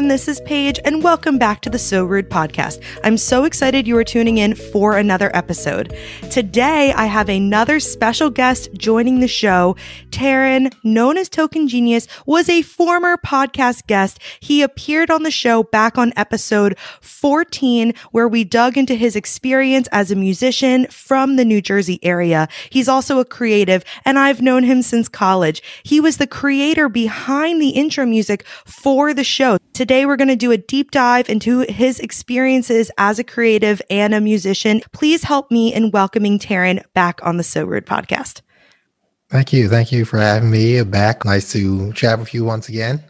everyone. This is Paige, and welcome back to the So Rude podcast. I'm so excited you are tuning in for another episode. Today, I have another special guest joining the show. Taryn, known as Token Genius, was a former podcast guest. He appeared on the show back on episode 14, where we dug into his experience as a musician from the New Jersey area. He's also a creative, and I've known him since college. He was the creator behind the intro music for the show. Today, we're going to do a deep dive into his experiences as a creative and a musician. Please help me in welcoming Taryn back on the So Rude podcast. Thank you. Thank you for having me back. Nice to chat with you once again.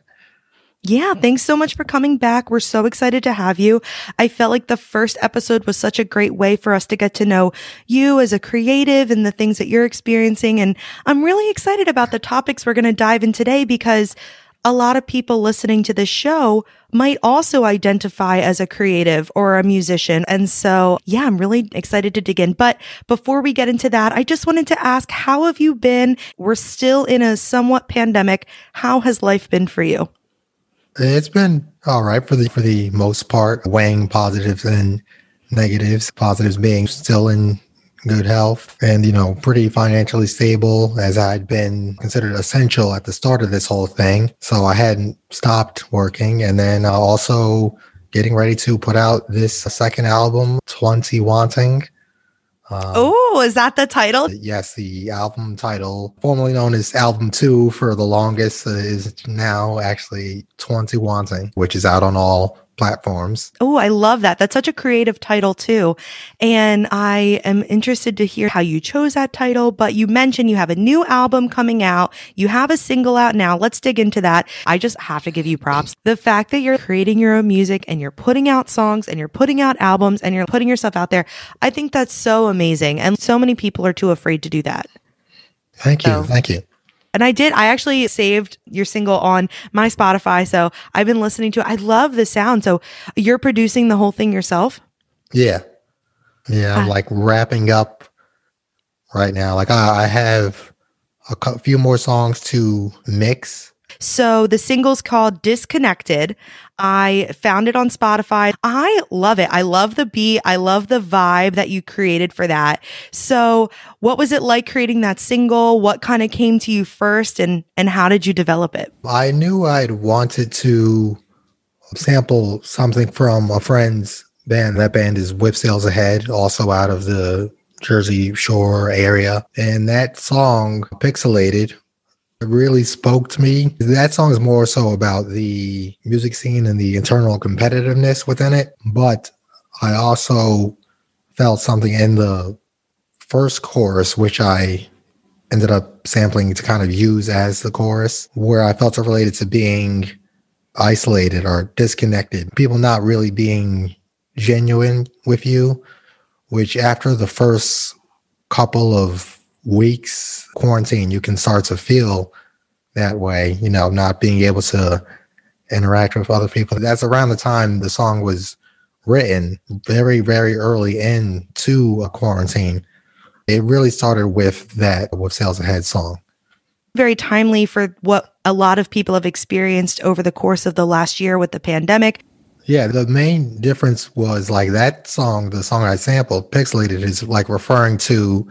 Yeah, thanks so much for coming back. We're so excited to have you. I felt like the first episode was such a great way for us to get to know you as a creative and the things that you're experiencing. And I'm really excited about the topics we're going to dive in today because a lot of people listening to this show might also identify as a creative or a musician. And so, yeah, I'm really excited to dig in. But before we get into that, I just wanted to ask, how have you been? We're still in a somewhat pandemic. How has life been for you? It's been all right for the for the most part, weighing positives and negatives. Positives being still in good health and, you know, pretty financially stable as I'd been considered essential at the start of this whole thing. So I hadn't stopped working. And then uh, also getting ready to put out this second album, 20 Wanting. Um, oh, is that the title? Yes, the album title, formerly known as Album 2 for the longest, uh, is now actually 20 Wanting, which is out on all platforms. Oh, I love that. That's such a creative title too. And I am interested to hear how you chose that title, but you mentioned you have a new album coming out. You have a single out now. Let's dig into that. I just have to give you props. The fact that you're creating your own music and you're putting out songs and you're putting out albums and you're putting yourself out there. I think that's so amazing. And so many people are too afraid to do that. Thank you. So, thank you. And I did. I actually saved your single on my Spotify. So I've been listening to it. I love the sound. So you're producing the whole thing yourself? Yeah. Yeah. I'm ah. like wrapping up right now. Like I, I have a few more songs to mix so the single's called Disconnected. I found it on Spotify. I love it. I love the beat. I love the vibe that you created for that. So what was it like creating that single? What kind of came to you first and, and how did you develop it? I knew I'd wanted to sample something from a friend's band. That band is Whip Sails Ahead, also out of the Jersey Shore area. And that song, Pixelated, really spoke to me. That song is more so about the music scene and the internal competitiveness within it. But I also felt something in the first chorus, which I ended up sampling to kind of use as the chorus, where I felt it related to being isolated or disconnected, people not really being genuine with you, which after the first couple of weeks quarantine, you can start to feel that way, you know, not being able to interact with other people. That's around the time the song was written, very, very early into a quarantine. It really started with that Whip Sails Ahead song. Very timely for what a lot of people have experienced over the course of the last year with the pandemic. Yeah, the main difference was like that song, the song I sampled, Pixelated, is like referring to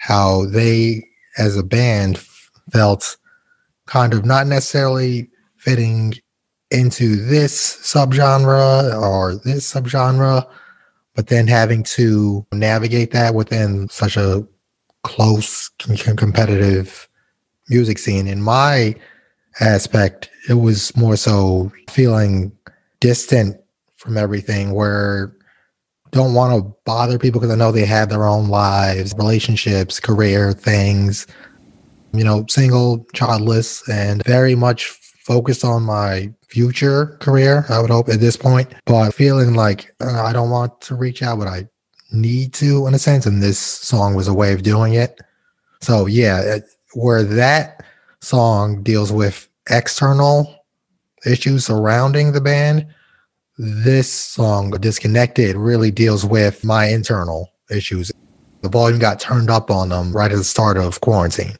how they, as a band, felt kind of not necessarily fitting into this subgenre or this subgenre, but then having to navigate that within such a close competitive music scene. In my aspect, it was more so feeling distant from everything where don't want to bother people because I know they have their own lives, relationships, career things, you know, single, childless, and very much focused on my future career, I would hope at this point, but feeling like uh, I don't want to reach out, but I need to in a sense. And this song was a way of doing it. So, yeah, it, where that song deals with external issues surrounding the band, this song, Disconnected, really deals with my internal issues. The volume got turned up on them right at the start of quarantine.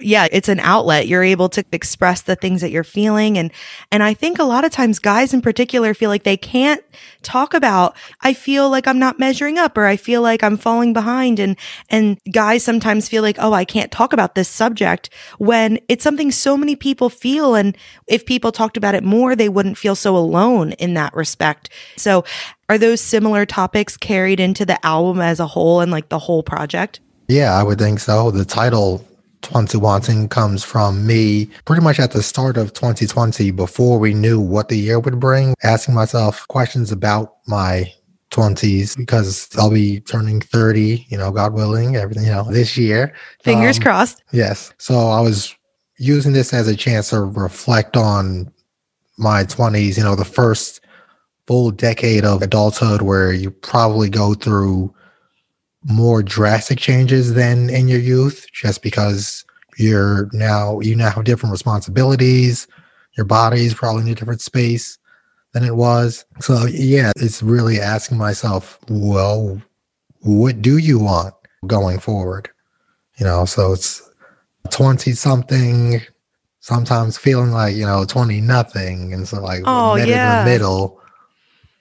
Yeah, it's an outlet. You're able to express the things that you're feeling. And, and I think a lot of times guys in particular feel like they can't talk about, I feel like I'm not measuring up or I feel like I'm falling behind. And, and guys sometimes feel like, oh, I can't talk about this subject when it's something so many people feel. And if people talked about it more, they wouldn't feel so alone in that respect. So are those similar topics carried into the album as a whole and like the whole project? Yeah, I would think so. The title 2020 comes from me pretty much at the start of 2020 before we knew what the year would bring, asking myself questions about my 20s because I'll be turning 30, you know, God willing, everything, you know, this year. Fingers um, crossed. Yes. So I was using this as a chance to reflect on my 20s, you know, the first full decade of adulthood where you probably go through more drastic changes than in your youth just because you're now you now have different responsibilities. Your body's probably in a different space than it was. So yeah it's really asking myself well what do you want going forward? You know so it's 20 something sometimes feeling like you know 20 nothing and so like oh, yeah. in the middle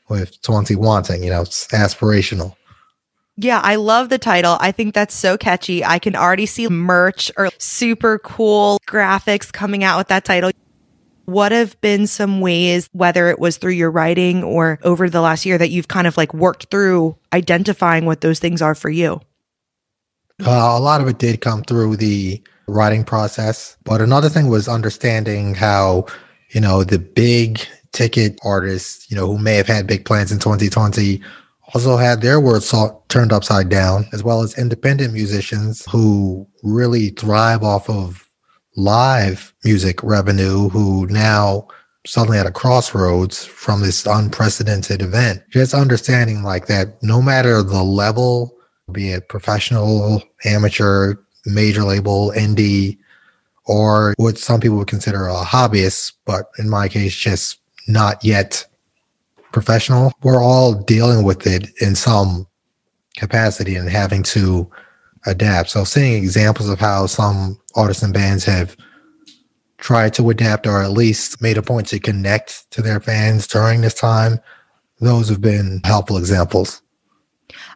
with 20 wanting you know it's aspirational yeah, I love the title. I think that's so catchy. I can already see merch or super cool graphics coming out with that title. What have been some ways, whether it was through your writing or over the last year, that you've kind of like worked through identifying what those things are for you? Uh, a lot of it did come through the writing process. But another thing was understanding how, you know, the big ticket artists, you know, who may have had big plans in 2020 also had their words turned upside down, as well as independent musicians who really thrive off of live music revenue, who now suddenly at a crossroads from this unprecedented event. Just understanding like that, no matter the level, be it professional, amateur, major label, indie, or what some people would consider a hobbyist, but in my case, just not yet professional. We're all dealing with it in some capacity and having to adapt. So seeing examples of how some artists and bands have tried to adapt or at least made a point to connect to their fans during this time, those have been helpful examples.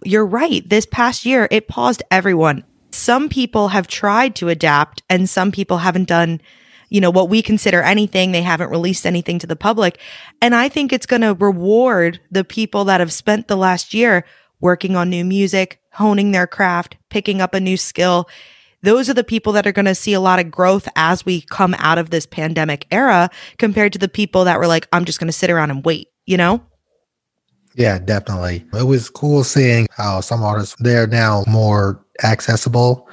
You're right. This past year, it paused everyone. Some people have tried to adapt and some people haven't done you know, what we consider anything. They haven't released anything to the public. And I think it's going to reward the people that have spent the last year working on new music, honing their craft, picking up a new skill. Those are the people that are going to see a lot of growth as we come out of this pandemic era compared to the people that were like, I'm just going to sit around and wait, you know? Yeah, definitely. It was cool seeing how some artists, they're now more accessible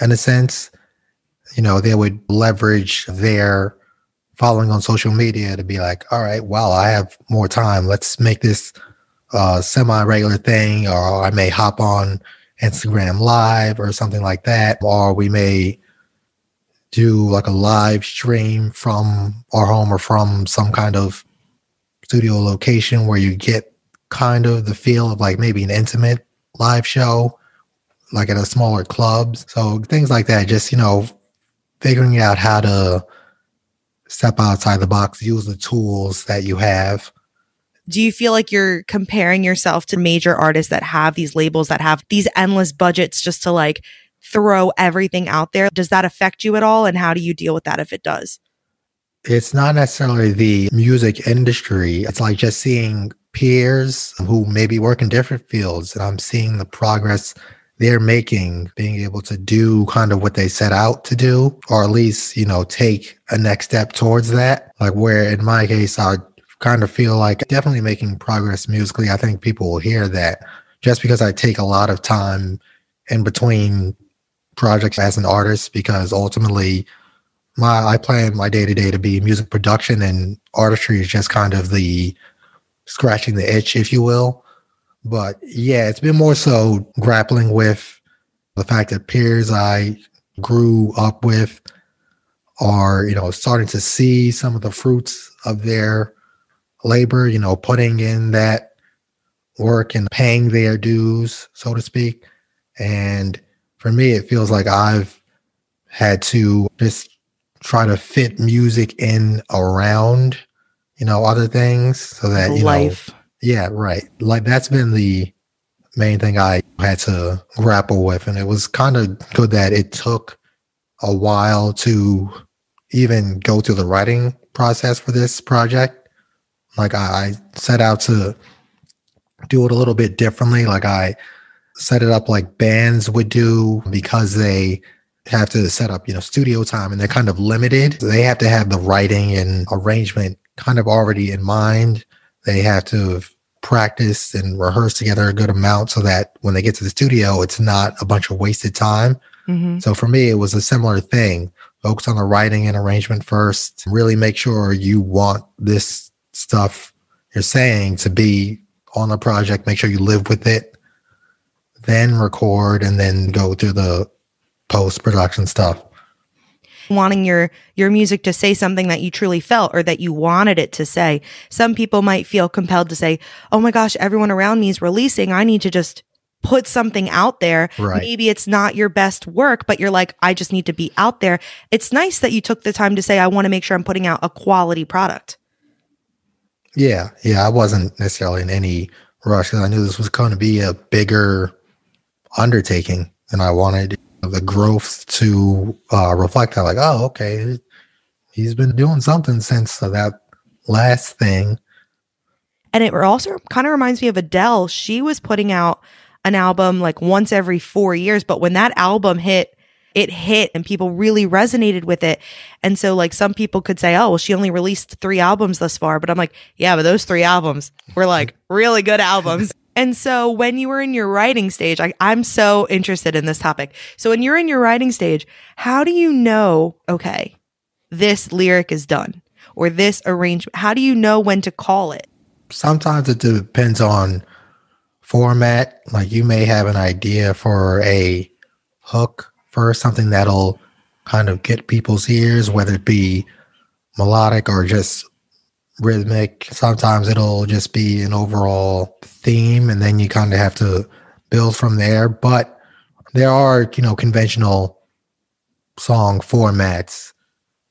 in a sense you know, they would leverage their following on social media to be like, all right, well, I have more time. Let's make this uh, semi regular thing, or I may hop on Instagram live or something like that, or we may do like a live stream from our home or from some kind of studio location where you get kind of the feel of like maybe an intimate live show like at a smaller clubs so things like that just you know figuring out how to step outside the box, use the tools that you have. Do you feel like you're comparing yourself to major artists that have these labels that have these endless budgets just to like throw everything out there? Does that affect you at all? And how do you deal with that if it does? It's not necessarily the music industry. It's like just seeing peers who maybe work in different fields and I'm seeing the progress they're making being able to do kind of what they set out to do, or at least, you know, take a next step towards that. Like where in my case, I kind of feel like definitely making progress musically. I think people will hear that just because I take a lot of time in between projects as an artist, because ultimately my I plan my day to day to be music production and artistry is just kind of the scratching the itch, if you will. But yeah, it's been more so grappling with the fact that peers I grew up with are, you know, starting to see some of the fruits of their labor, you know, putting in that work and paying their dues, so to speak. And for me, it feels like I've had to just try to fit music in around, you know, other things so that, you Life. know, yeah, right. Like that's been the main thing I had to grapple with. And it was kind of good that it took a while to even go through the writing process for this project. Like I, I set out to do it a little bit differently. Like I set it up like bands would do because they have to set up, you know, studio time and they're kind of limited. They have to have the writing and arrangement kind of already in mind. They have to practice and rehearse together a good amount so that when they get to the studio, it's not a bunch of wasted time. hmm So for me, it was a similar thing. Focus on the writing and arrangement first. Really make sure you want this stuff you're saying to be on the project. Make sure you live with it. Then record and then go through the post production stuff. Wanting your your music to say something that you truly felt or that you wanted it to say. Some people might feel compelled to say, "Oh my gosh, everyone around me is releasing. I need to just put something out there." Right. Maybe it's not your best work, but you're like, "I just need to be out there." It's nice that you took the time to say, "I want to make sure I'm putting out a quality product." Yeah. Yeah. I wasn't necessarily in any rush because I knew this was going to be a bigger undertaking and I wanted the growth to uh, reflect that, like, oh, okay, he's been doing something since that last thing. And it also kind of reminds me of Adele. She was putting out an album like once every four years, but when that album hit, it hit and people really resonated with it. And so, like, some people could say, oh, well, she only released three albums thus far. But I'm like, yeah, but those three albums were like really good albums. And so, when you were in your writing stage, I, I'm so interested in this topic. So, when you're in your writing stage, how do you know, okay, this lyric is done or this arrangement? How do you know when to call it? Sometimes it depends on format. Like you may have an idea for a hook for something that'll kind of get people's ears, whether it be melodic or just rhythmic. Sometimes it'll just be an overall theme, and then you kind of have to build from there. But there are, you know, conventional song formats.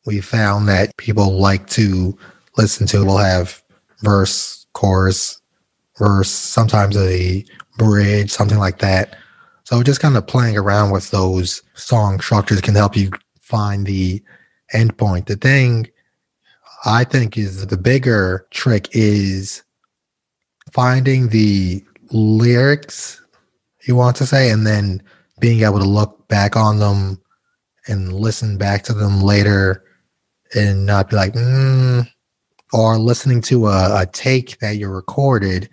We found that people like to listen to will have verse, chorus, verse, sometimes a bridge, something like that. So just kind of playing around with those song structures can help you find the end point. The thing I think is the bigger trick is finding the lyrics you want to say and then being able to look back on them and listen back to them later and not be like, mm, or listening to a, a take that you recorded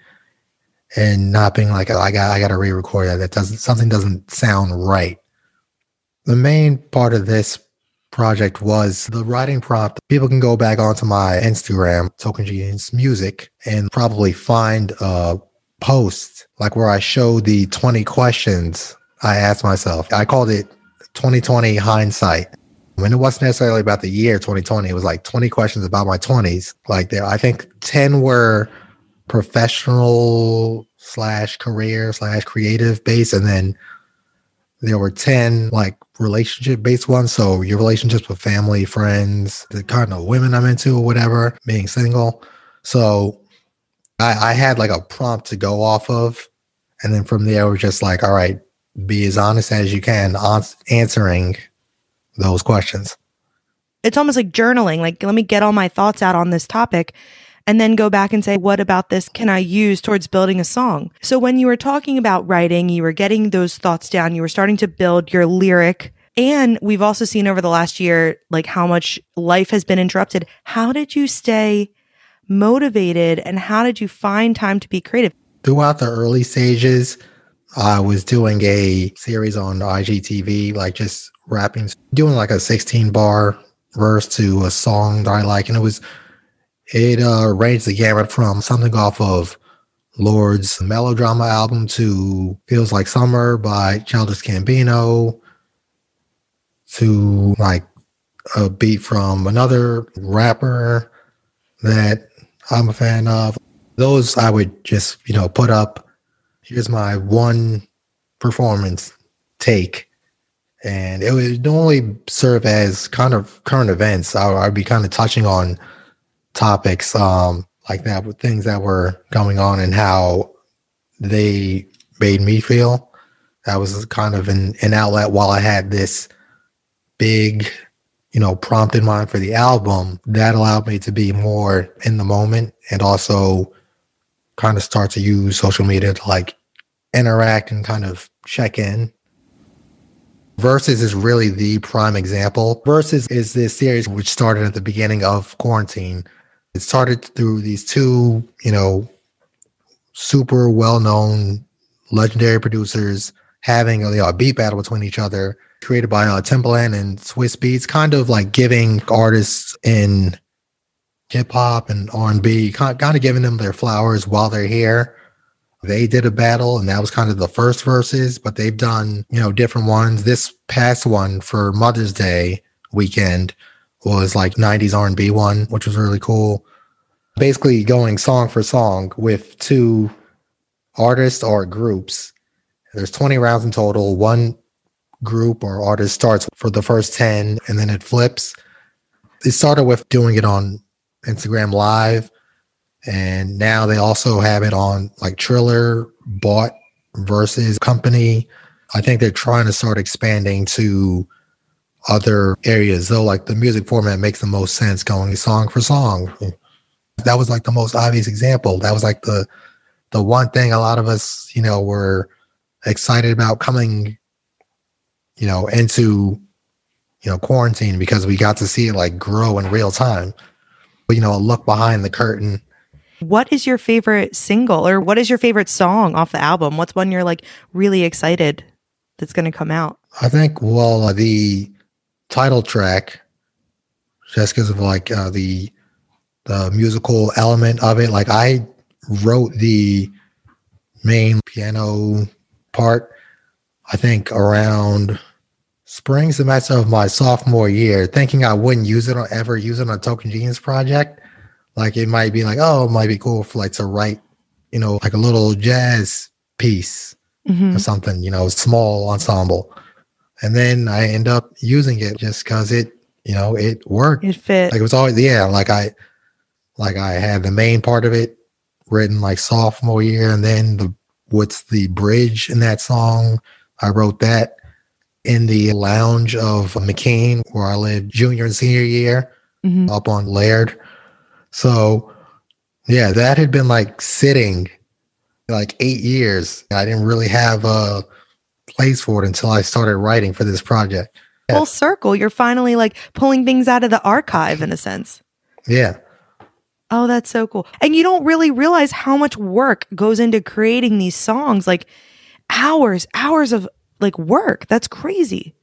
and not being like, oh, I got, I got to re-record that. That doesn't, something doesn't sound right. The main part of this project was the writing prompt. People can go back onto my Instagram, Token Genius Music, and probably find a post like where I show the 20 questions I asked myself. I called it 2020 hindsight. I mean, it wasn't necessarily about the year 2020. It was like 20 questions about my 20s. Like there, I think 10 were professional slash career slash creative based, and then there were 10 like relationship based ones. So your relationships with family, friends, the kind of women I'm into or whatever, being single. So I, I had like a prompt to go off of. And then from there, we're just like, all right, be as honest as you can on answering those questions. It's almost like journaling. Like, let me get all my thoughts out on this topic and then go back and say, what about this can I use towards building a song? So when you were talking about writing, you were getting those thoughts down, you were starting to build your lyric. And we've also seen over the last year, like how much life has been interrupted. How did you stay motivated and how did you find time to be creative? Throughout the early stages, I was doing a series on IGTV, like just rapping, doing like a 16 bar verse to a song that I like. And it was, it uh, ranged the gamut from something off of Lorde's melodrama album to Feels Like Summer by Childish Gambino to like a beat from another rapper that I'm a fan of. Those I would just, you know, put up. Here's my one performance take. and it would normally serve as kind of current events. I, I'd be kind of touching on topics um, like that with things that were going on and how they made me feel. That was kind of an, an outlet while I had this big, you know, prompt in mind for the album. That allowed me to be more in the moment and also kind of start to use social media to like interact and kind of check in. Verzuz is really the prime example. Verzuz is this series which started at the beginning of quarantine. It started through these two, you know, super well known legendary producers having you know, a beat battle between each other, created by uh, Timbaland and Swizz Beatz, kind of like giving artists in hip hop and R and B, kind of giving them their flowers while they're here. They did a battle, and that was kind of the first Verzuz, but they've done you know different ones. This past one for Mother's Day weekend was like 90s R&B one, which was really cool. Basically going song for song with two artists or groups. There's 20 rounds in total. One group or artist starts for the first 10 and then it flips. They started with doing it on Instagram Live and now they also have it on like Triller, Bought versus Company. I think they're trying to start expanding to other areas though like the music format makes the most sense going song for song. That was like the most obvious example. That was like the the one thing a lot of us you know were excited about coming you know into you know quarantine because we got to see it like grow in real time. But you know a look behind the curtain. What is your favorite single or what is your favorite song off the album? What's one you're like really excited that's going to come out? I think well the title track just because of like uh, the the musical element of it. Like I wrote the main piano part, I think around spring semester of my sophomore year, thinking I wouldn't use it or ever use it on a Token Genius project. Like it might be like, oh, it might be cool for like to write, you know, like a little jazz piece mm-hmm. or something, you know, small ensemble and then I end up using it just because it, you know, it worked. It fit. Like it was always, yeah. Like I, like I had the main part of it written like sophomore year, and then the what's the bridge in that song? I wrote that in the lounge of McCain where I lived junior and senior year, mm-hmm. up on Laird. So, yeah, that had been like sitting like eight years. I didn't really have a place for it until I started writing for this project. Full yeah. circle. You're finally like pulling things out of the archive in a sense. Yeah. Oh, that's so cool. And you don't really realize how much work goes into creating these songs like hours, hours of like work. That's crazy.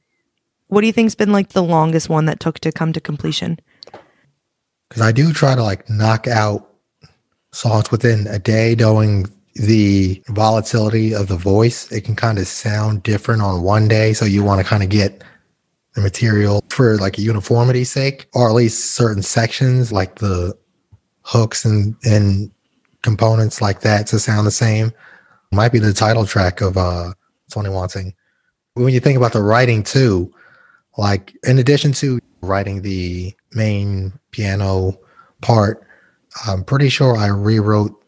What do you think's been like the longest one that took to come to completion? Cuz I do try to like knock out songs within a day knowing the volatility of the voice. It can kind of sound different on one day. So you want to kind of get the material for like a uniformity sake, or at least certain sections like the hooks and, and components like that to sound the same. Might be the title track of uh 20 Wanting. When you think about the writing too, like in addition to writing the main piano part, I'm pretty sure I rewrote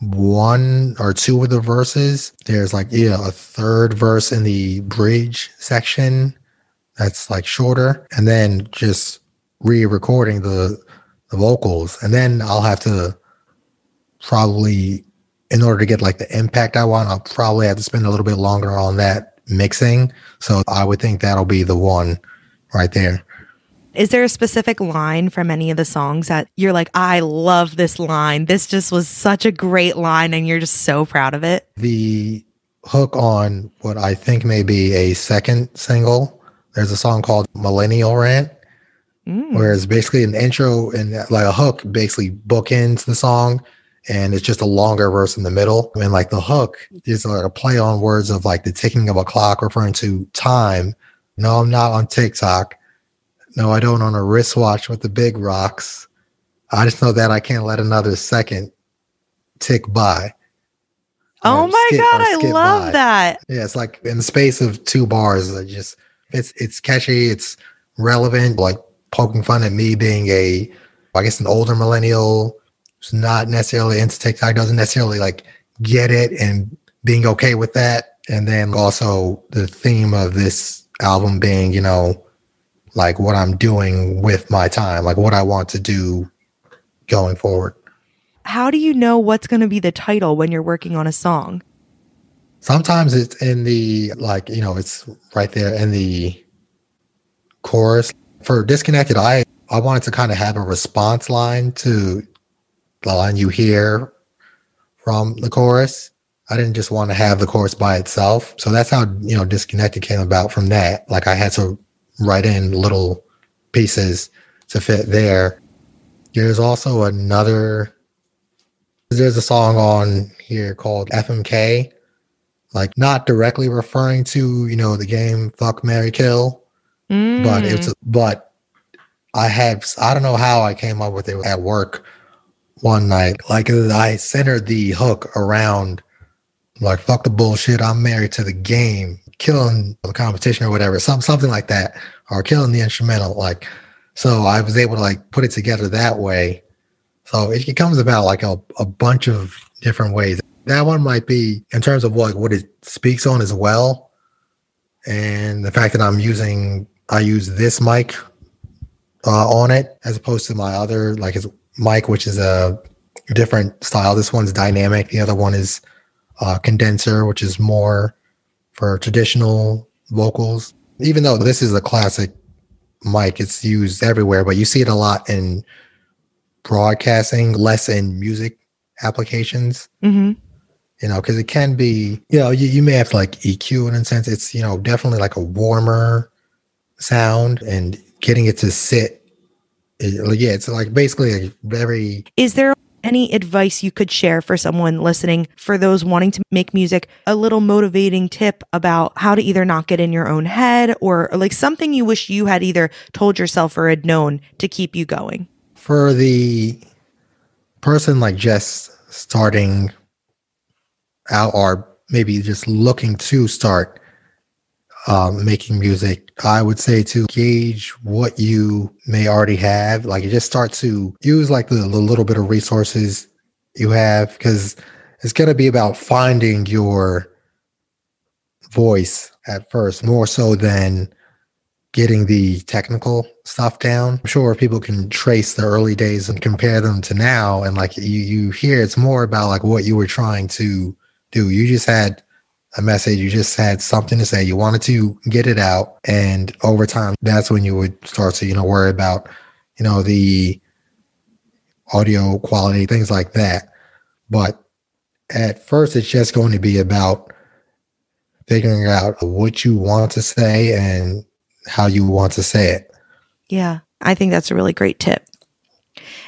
one or two of the verses. There's like yeah, a third verse in the bridge section that's like shorter, and then just re-recording the the vocals, and then I'll have to probably in order to get like the impact I want, I'll probably have to spend a little bit longer on that mixing. So I would think that'll be the one right there. Is there a specific line from any of the songs that you're like, I love this line? This just was such a great line, and you're just so proud of it? The hook on what I think may be a second single, there's a song called Millennial Rant, mm. where it's basically an intro and like a hook basically bookends the song. And it's just a longer verse in the middle. And like the hook is like a play on words of like the ticking of a clock referring to time. No, I'm not on TikTok. No, I don't own a wristwatch with the big rocks. I just know that I can't let another second tick by. Oh my skip, god, I love by. that. Yeah, it's like in the space of two bars, it just it's it's catchy, it's relevant, like poking fun at me being a I guess an older millennial who's not necessarily into TikTok, doesn't necessarily like get it and being okay with that. And then also the theme of this album being, you know, like what I'm doing with my time, like what I want to do going forward. How do you know what's going to be the title when you're working on a song? Sometimes it's in the, like, you know, it's right there in the chorus. For Disconnected, I, I wanted to kind of have a response line to the line you hear from the chorus. I didn't just want to have the chorus by itself. So that's how, you know, Disconnected came about from that. Like I had to write in little pieces to fit there. There's also another, there's a song on here called FMK, like not directly referring to, you know, the game Fuck Mary Kill, mm. but it's, but I had, I don't know how I came up with it at work one night. Like I centered the hook around like fuck the bullshit. I'm married to the game, killing the competition or whatever, some something like that, or killing the instrumental. Like, so I was able to like put it together that way. So it, it comes about like a, a bunch of different ways. That one might be in terms of what what it speaks on as well, and the fact that I'm using I use this mic uh, on it as opposed to my other like his mic, which is a different style. This one's dynamic. The other one is uh, condenser, which is more for traditional vocals. Even though this is a classic mic, it's used everywhere, but you see it a lot in broadcasting, less in music applications. Mm-hmm. You know, because it can be, you know, you, you may have to like EQ in a sense. It's, you know, definitely like a warmer sound and getting it to sit. It, yeah, it's like basically a very. Is there any advice you could share for someone listening for those wanting to make music a little motivating tip about how to either not get in your own head or, or like something you wish you had either told yourself or had known to keep you going? For the person like just starting out or maybe just looking to start um, making music, I would say to gauge what you may already have. Like you just start to use like the, the little bit of resources you have because it's going to be about finding your voice at first, more so than getting the technical stuff down. I'm sure people can trace the early days and compare them to now. And like you, you hear it's more about like what you were trying to do. You just had a message, you just had something to say, you wanted to get it out. And over time, that's when you would start to, you know, worry about, you know, the audio quality, things like that. But at first, it's just going to be about figuring out what you want to say and how you want to say it. Yeah, I think that's a really great tip.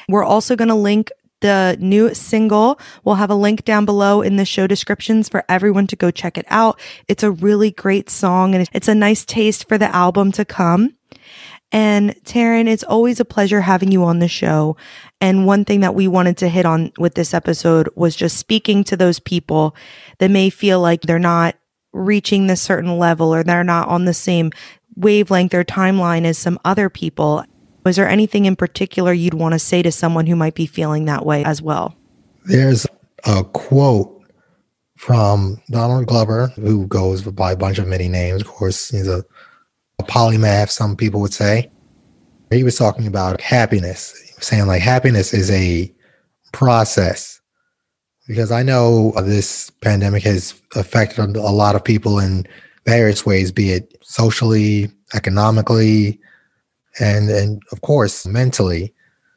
We're also going to link the new single. We'll have a link down below in the show descriptions for everyone to go check it out. It's a really great song and it's a nice taste for the album to come. And Taryn, it's always a pleasure having you on the show. And one thing that we wanted to hit on with this episode was just speaking to those people that may feel like they're not reaching this certain level or they're not on the same wavelength or timeline as some other people. Was there anything in particular you'd want to say to someone who might be feeling that way as well? There's a quote from Donald Glover, who goes by a bunch of many names. Of course, he's a, a polymath, some people would say. He was talking about happiness, saying like happiness is a process. Because I know this pandemic has affected a lot of people in various ways, be it socially, economically, and and of course mentally.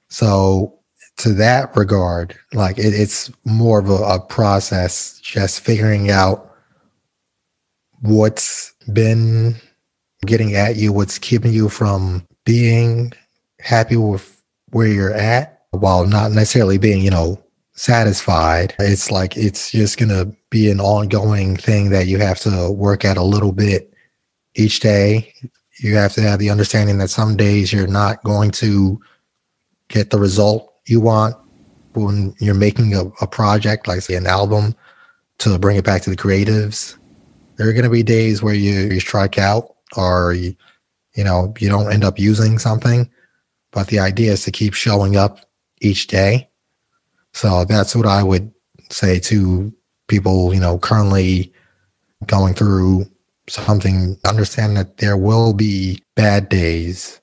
So to that regard, like it, it's more of a, a process, just figuring out what's been getting at you, what's keeping you from being happy with where you're at, while not necessarily being, you know, satisfied. It's like it's just gonna be an ongoing thing that you have to work at a little bit each day you have to have the understanding that some days you're not going to get the result you want when you're making a, a project, like say an album. to bring it back to the creatives. There are going to be days where you, you strike out or you, you know, you don't end up using something, but the idea is to keep showing up each day. So that's what I would say to people, you know, currently going through something, understand that there will be bad days.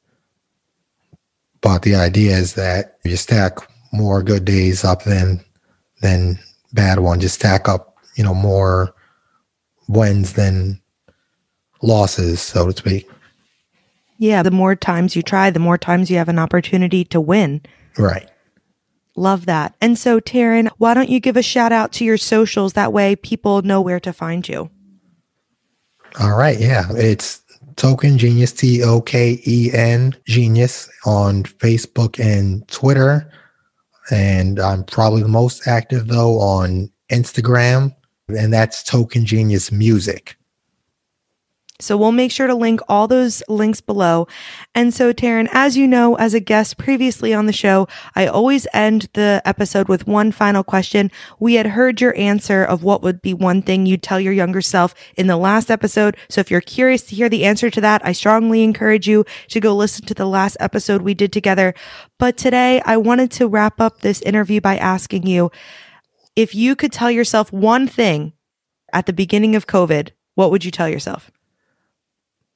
But the idea is that you stack more good days up than than bad ones. Just stack up, you know, more wins than losses, so to speak. Yeah, the more times you try, the more times you have an opportunity to win. Right. Love that. And so, Taryn, why don't you give a shout out to your socials? That way people know where to find you. All right. Yeah. It's Token Genius, T O K E N Genius on Facebook and Twitter. And I'm probably the most active though on Instagram, and that's Token Genius Music. So we'll make sure to link all those links below. And so, Taryn, as you know, as a guest previously on the show, I always end the episode with one final question. We had heard your answer of what would be one thing you'd tell your younger self in the last episode. So if you're curious to hear the answer to that, I strongly encourage you to go listen to the last episode we did together. But today I wanted to wrap up this interview by asking you if you could tell yourself one thing at the beginning of COVID, what would you tell yourself?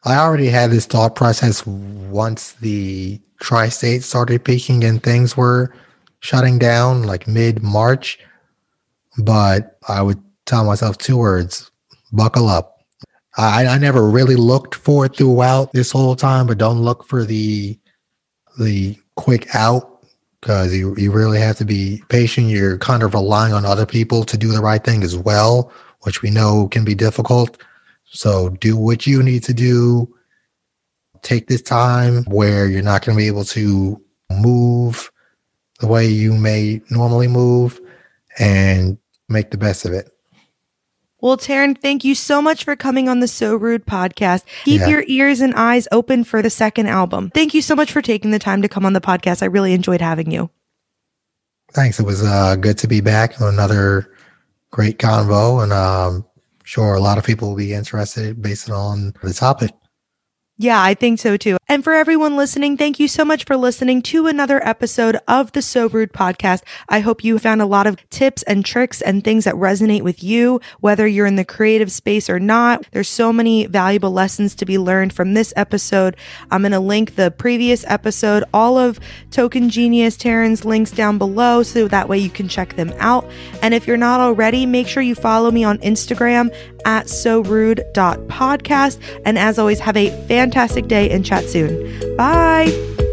I already had this thought process once the tri state started peaking and things were shutting down like mid March. But I would tell myself two words buckle up. I, I never really looked for it throughout this whole time, but don't look for the the quick out because you, you really have to be patient. You're kind of relying on other people to do the right thing as well, which we know can be difficult. So do what you need to do. Take this time where you're not going to be able to move the way you may normally move and make the best of it. Well, Taryn, thank you so much for coming on the So Rude podcast. Keep yeah. your ears and eyes open for the second album. Thank you so much for taking the time to come on the podcast. I really enjoyed having you. Thanks. It was uh, good to be back on another great convo. And um, sure a lot of people will be interested based on the topic. Yeah, I think so too. And for everyone listening, thank you so much for listening to another episode of the So Rude podcast. I hope you found a lot of tips and tricks and things that resonate with you, whether you're in the creative space or not. There's so many valuable lessons to be learned from this episode. I'm going to link the previous episode, all of Token Genius Taryn's links down below so that way you can check them out. And if you're not already, make sure you follow me on Instagram at so rude.podcast. And as always, have a fantastic day and chat soon. Bye.